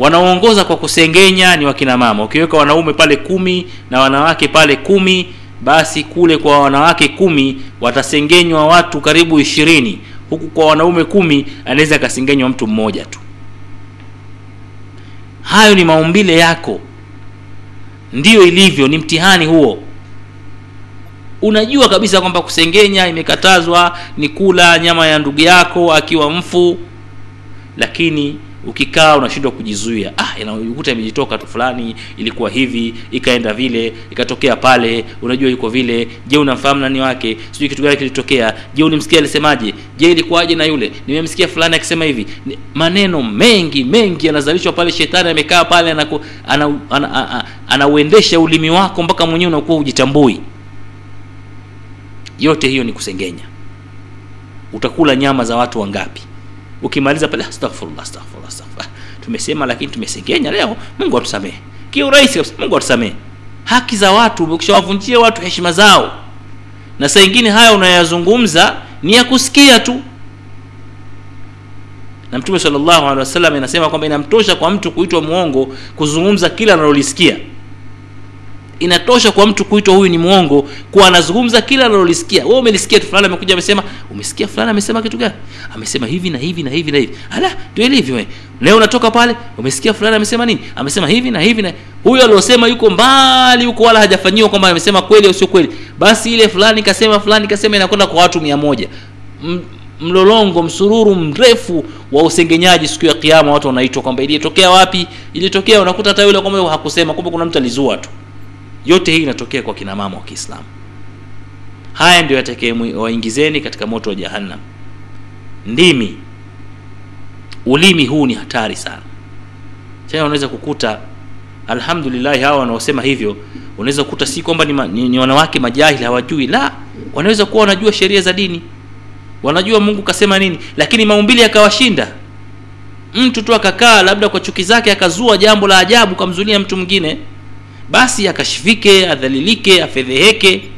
wanaoongoza kwa kusengenya ni wakina mama. Ukiweka wanaume pale kumi na wanawake pale kumi basi kule kwa wanawake kumi watasengenywa watu karibu ishirini. Huku kwa wanaume kumi anaweza akasengenywa mtu mmoja tu. Hayo ni maumbile yako. Ndiyo ilivyo ni mtihani huo. Unajua kabisa kwamba kusengenya imekatazwa ni kula nyama ya ndugu yako akiwa mfu lakini ukikaa unashindwa kujizuia. Ah inakuta imejitoka tu fulani ilikuwa hivi ikaenda vile ikatokea pale unajua yuko vile. Je unamfahamu nani wake? Sijui kitu gani kilitokea. Je ulimsikia alisemaje? Je ilikuwaje na yule? Nimemsikia fulani akisema hivi. Maneno mengi mengi yanazalishwa pale shetani amekaa pale anaku, ana, ana, ana, ana, anauendesha ulimi wako mpaka mwenyewe unakuwa ujitambui yote hiyo ni kusengenya. Utakula nyama za watu wangapi ukimaliza pale astaghfirullah astaghfirullah astaghfirullah. Tumesema lakini tumesengenya leo. Mungu atusamehe. Kiurahisi kabisa mungu atusamehe. Haki za watu ukishawavunjia watu heshima zao. Na saa ingine haya unayazungumza ni ya kusikia tu. Na mtume sallallahu alaihi wasallam inasema kwamba inamtosha kwa mtu kuitwa mwongo kuzungumza kila analolisikia inatosha kwa mtu kuitwa huyu ni mwongo kuwa anazungumza kila analolisikia. Wewe umelisikia tu fulani amekuja amesema umesikia fulani amesema kitu gani? Amesema hivi na hivi na hivi na hivi. Ala ndio ilivyo leo unatoka pale umesikia fulani amesema nini? Amesema hivi na hivi na huyo aliosema yuko mbali huko wala hajafanyiwa kwamba amesema kweli au sio kweli. Basi ile fulani kasema fulani kasema inakwenda kwa watu mia moja. Mlolongo msururu mrefu wa usengenyaji siku ya kiama watu wanaitwa kwamba ilitokea wapi? Ilitokea unakuta hata yule kwamba hakusema kumbe kuna mtu alizua tu yote hii inatokea kwa kina mama wa kiislamu. Haya ndio yatakayewaingizeni katika moto wa jahannam. Ndimi. Ulimi huu ni hatari sana. Tena unaweza kukuta alhamdulillah hawa wanaosema hivyo unaweza kukuta si kwamba ni, ni, ni wanawake majahili hawajui. La wanaweza kuwa wanajua sheria za dini. Wanajua mungu kasema nini lakini maumbili yakawashinda. Mtu tu akakaa labda kwa chuki zake akazua jambo la ajabu kamzulia mtu mwingine basi akashifike adhalilike afedheheke.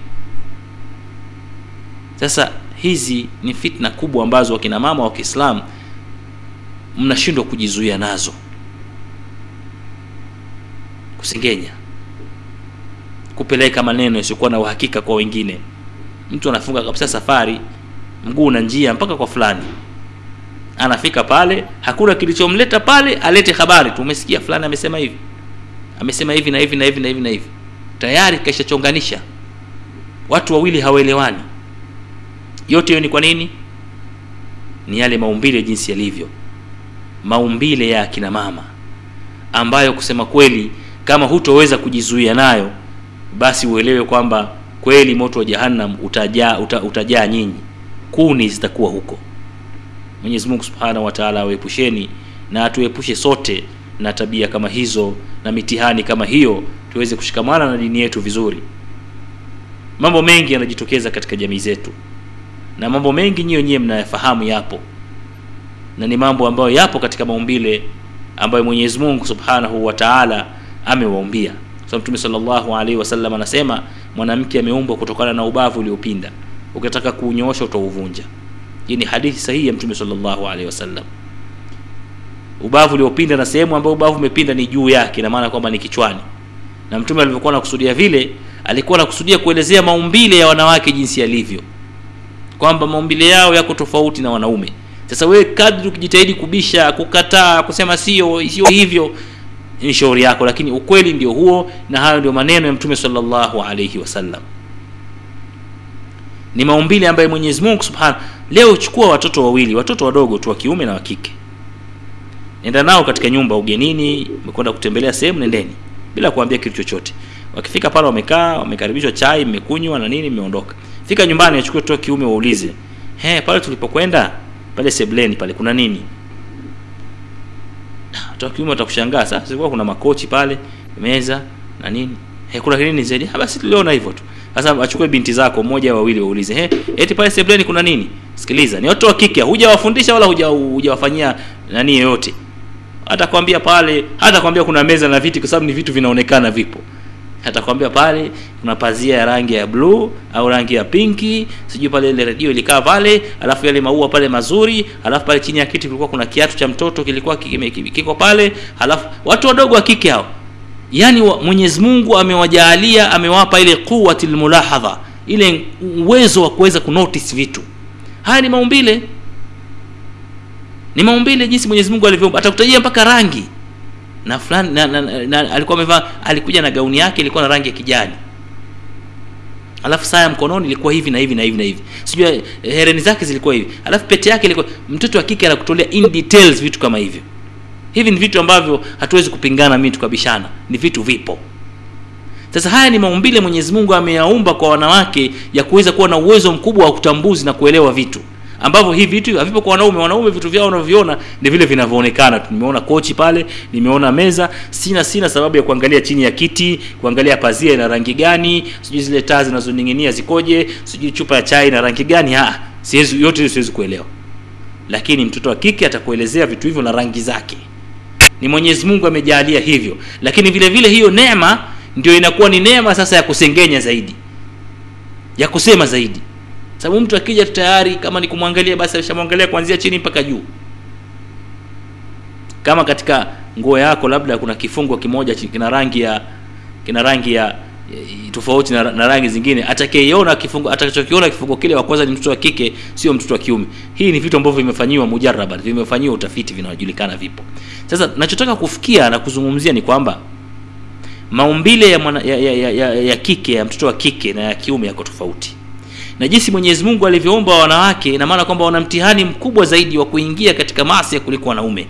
Sasa hizi ni fitna kubwa ambazo wakina mama wa kiislamu mnashindwa kujizuia nazo. Kusengenya. Kupeleka maneno yasiokuwa na uhakika kwa wengine. Mtu anafunga kabisa safari mguu na njia mpaka kwa fulani. Anafika pale hakuna kilichomleta pale alete habari tu. Umesikia fulani amesema hivi amesema hivi na hivi na hivi na hivi na hivi. Tayari kaishachonganisha watu wawili hawaelewani. Yote hiyo ni kwa nini? Ni yale maumbile jinsi yalivyo. Maumbile ya akina mama. Ambayo kusema kweli kama hutoweza kujizuia nayo basi uelewe kwamba kweli moto wa jahannam utajaa uta, utajaa nyinyi. Kuni zitakuwa huko. Mwenyezi mungu subhanahu wataala awaepusheni na atuepushe sote na tabia kama hizo na mitihani kama hiyo tuweze kushikamana na dini yetu vizuri. Mambo mengi yanajitokeza katika jamii zetu na mambo mengi nyiyo nyiwe mnayafahamu yapo na ni mambo ambayo yapo katika maumbile ambayo mwenyezi mungu subhanahu wa taala amewaumbia. So mtume salllahu alaihi wasallam anasema mwanamke ameumbwa kutokana na ubavu uliopinda. Ukitaka kuunyoosha utauvunja. Hii ni hadithi sahihi ya mtume salllahu alaihi wasallam ubavu uliopinda na sehemu ambayo ubavu umepinda ni juu yake na maana kwamba ni kichwani. Na mtume alivyokuwa anakusudia vile alikuwa anakusudia kuelezea maumbile ya wanawake jinsi yalivyo. Kwamba maumbile yao yako tofauti na wanaume. Sasa wewe kadri ukijitahidi kubisha kukataa kusema sio sio hivyo ni shauri yako. Lakini ukweli ndio huo na hayo ndio maneno ya mtume salllahu alaihi wasallam ni maumbile ambayo mwenyezi mungu subhanahu leo chukua watoto wawili watoto wadogo tu wa kiume na wa kike nenda nao katika nyumba ugenini umekwenda kutembelea sehemu nendeni bila kuambia kitu chochote. Wakifika pale wamekaa wamekaribishwa chai mmekunywa na nini mmeondoka. Fika nyumbani achukue watoto kiume waulize he pale tulipokwenda pale sebleni pale kuna nini? Watoto kiume watakushangaa sasa sikuwa kuna makochi pale meza na nini? He kuna nini zaidi? Ha basi tuliona hivyo tu. Sasa achukue binti zako mmoja wawili waulize he eti pale sebleni kuna nini? Sikiliza ni watoto wa kike hujawafundisha wala hujawafanyia nani yoyote hata kwambia pale hatakwambia kuna meza na viti kwa sababu ni vitu vinaonekana vipo. Atakwambia pale kuna pazia ya rangi ya bluu au rangi ya pinki sijui pale ile redio ilikaa pale alafu yale maua pale mazuri alafu pale chini ya kiti kulikuwa kuna kiatu cha mtoto kilikuwa kiko pale alafu watu wadogo wa kike hao. Yaani mwenyezi mungu amewajaalia amewapa ile quwati lmulahadha ile uwezo wa kuweza kunotice vitu. Haya ni maumbile ni maumbile jinsi mwenyezi mungu alivyoumba atakutajia mpaka rangi. Na fulani na, na, na, na, alikuwa amevaa alikuja na gauni yake ilikuwa na rangi ya kijani. Alafu saa ya mkononi ilikuwa hivi na hivi na hivi na hivi. Sijui eh, hereni zake zilikuwa hivi. Alafu pete yake ilikuwa mtoto wa kike anakutolea in details vitu kama hivyo. Hivi ni vitu ambavyo hatuwezi kupingana mimi tukabishana. Ni vitu vipo. Sasa haya ni maumbile mwenyezi mungu ameyaumba kwa wanawake ya kuweza kuwa na uwezo mkubwa wa kutambuzi na kuelewa vitu ambavyo hivi vitu havipo kwa wanaume. Wanaume vitu vyao wanavyoviona ni vile vinavyoonekana tu. Nimeona kochi pale nimeona meza. Sina sina sababu ya kuangalia chini ya kiti kuangalia pazia ina rangi gani sijui zile taa zinazoning'inia zikoje sijui chupa ya chai ina rangi gani. Ah siwezi yote siwezi kuelewa. Lakini mtoto wa kike atakuelezea vitu hivyo na rangi zake. Ni mwenyezi mungu amejalia hivyo. Lakini vile vile hiyo neema ndio inakuwa ni neema sasa ya kusengenya zaidi. Ya kusema zaidi sababu mtu akija tayari kama ni kumwangalia basi alishamwangalia kuanzia chini mpaka juu. Kama katika nguo yako labda kuna kifungo kimoja kina rangi ya kina rangi ya ya- tofauti na, na rangi zingine atakayeona kifungo atakachokiona kifungo kile wa kwanza ni mtoto wa kike sio mtoto wa kiume. Hii ni vitu ambavyo vimefanyiwa mujaraban vimefanyiwa utafiti vinajulikana vipo. Sasa nachotaka kufikia na kuzungumzia ni kwamba maumbile ya, mwana, ya, ya, ya, ya, ya kike ya mtoto wa kike na ya kiume yako tofauti na jinsi mwenyezi mungu alivyoumba wanawake ina maana kwamba wana mtihani mkubwa zaidi wa kuingia katika maasi kuliko wanaume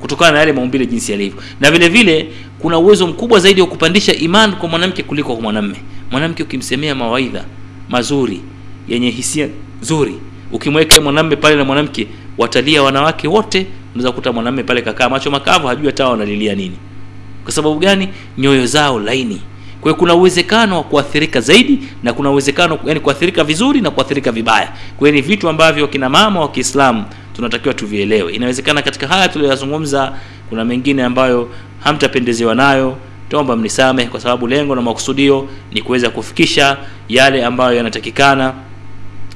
kutokana na yale maumbile jinsi yalivyo. Na vile vile kuna uwezo mkubwa zaidi wa kupandisha iman kwa mwanamke kuliko kwa mwanamme. Mwanamke ukimsemea mawaidha mazuri yenye hisia nzuri ukimweka mwanamme pale na mwanamke watalia wanawake wote. Unaweza kukuta mwanamme pale kakaa macho makavu hajui hata wanalilia nini. Kwa sababu gani? Nyoyo zao laini kwa hiyo kuna uwezekano wa kuathirika zaidi na kuna uwezekano yani kuathirika vizuri na kuathirika vibaya. Kwa hiyo ni vitu ambavyo kina mama wa kiislamu tunatakiwa tuvielewe. Inawezekana katika haya tuliyoyazungumza kuna mengine ambayo hamtapendezewa nayo. Taomba mnisamehe kwa sababu lengo na makusudio ni kuweza kufikisha yale ambayo yanatakikana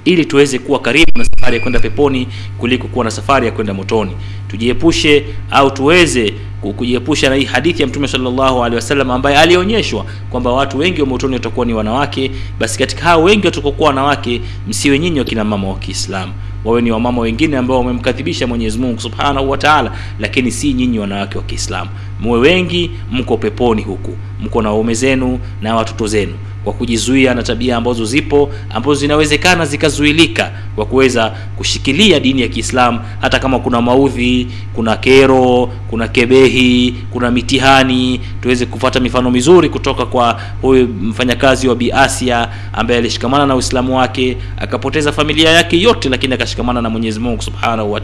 ili tuweze kuwa karibu na safari ya kwenda peponi kuliko kuwa na safari ya kwenda motoni. Tujiepushe au tuweze kujiepusha na hii hadithi ya mtume sallallahu alaihi wasallam ambaye alionyeshwa kwamba watu wengi wa motoni watakuwa ni wanawake basi katika hao wengi watakokuwa wanawake msiwe nyinyi wakina mama wa kiislamu. Wawe ni wamama wengine ambao wamemkadhibisha mwenyezi mungu subhanahu wa taala lakini si nyinyi wanawake wa kiislamu. Muwe wengi mko peponi huku. Mko na waume zenu na watoto zenu kwa kujizuia na tabia ambazo zipo ambazo zinawezekana zikazuilika kwa kuweza kushikilia dini ya kiislamu. Hata kama kuna maudhi kuna kero kuna kebehi kuna mitihani tuweze kufata mifano mizuri kutoka kwa huyu mfanyakazi wa biasia ambaye alishikamana na uislamu wake akapoteza familia yake yote lakini akashikamana na mwenyezi mungu subhanahu wa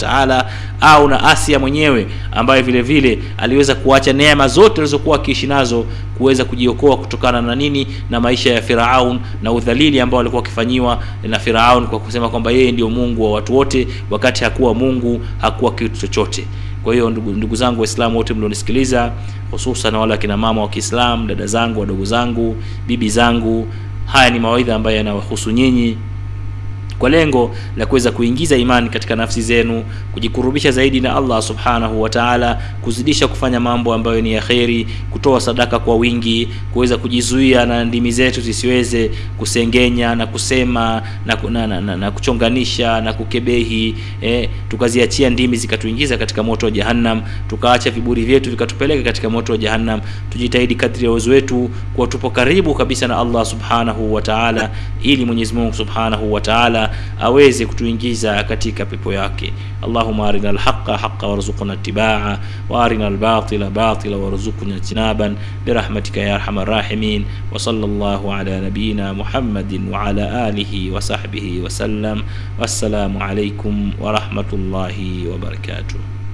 au na asia mwenyewe ambaye vile vile aliweza kuacha neema zote alizokuwa akiishi nazo kuweza kujiokoa kutokana na nini? Na maisha ya firaun na udhalili ambao alikuwa akifanyiwa na firaun kwa kusema kwamba yeye ndio mungu wa watu wote wakati hakuwa mungu hakuwa kitu chochote. Kwa hiyo ndugu, ndugu zangu waislamu wote mlionisikiliza hususan wale akina mama wa kiislam dada zangu wadogo zangu bibi zangu haya ni mawaidha ambayo yanawahusu nyinyi kwa lengo la kuweza kuingiza imani katika nafsi zenu kujikurubisha zaidi na allah subhanahu wa taala kuzidisha kufanya mambo ambayo ni ya kheri kutoa sadaka kwa wingi kuweza kujizuia na ndimi zetu zisiweze kusengenya na kusema na, na, na, na, na kuchonganisha na kukebehi eh, tukaziachia ndimi zikatuingiza katika moto wa jahannam tukaacha viburi vyetu vikatupeleka katika moto wa jahannam. Tujitahidi kadri ya uwezo wetu kuwa tupo karibu kabisa na allah subhanahu wa ili mwenyezi subhanahu wa aweze kutuingiza katika pepo yake allahuma arina alhaqa haqa warzuqna itibaa waarina albatila batila warzuqna ijtinaban birahmatika ya arhamar rahimin wa sallallahu ala nabiyina muhammadin wa ala alihi wa sahbihi wasallam wassalamu alaikum wa rahmatullahi wa barakatuh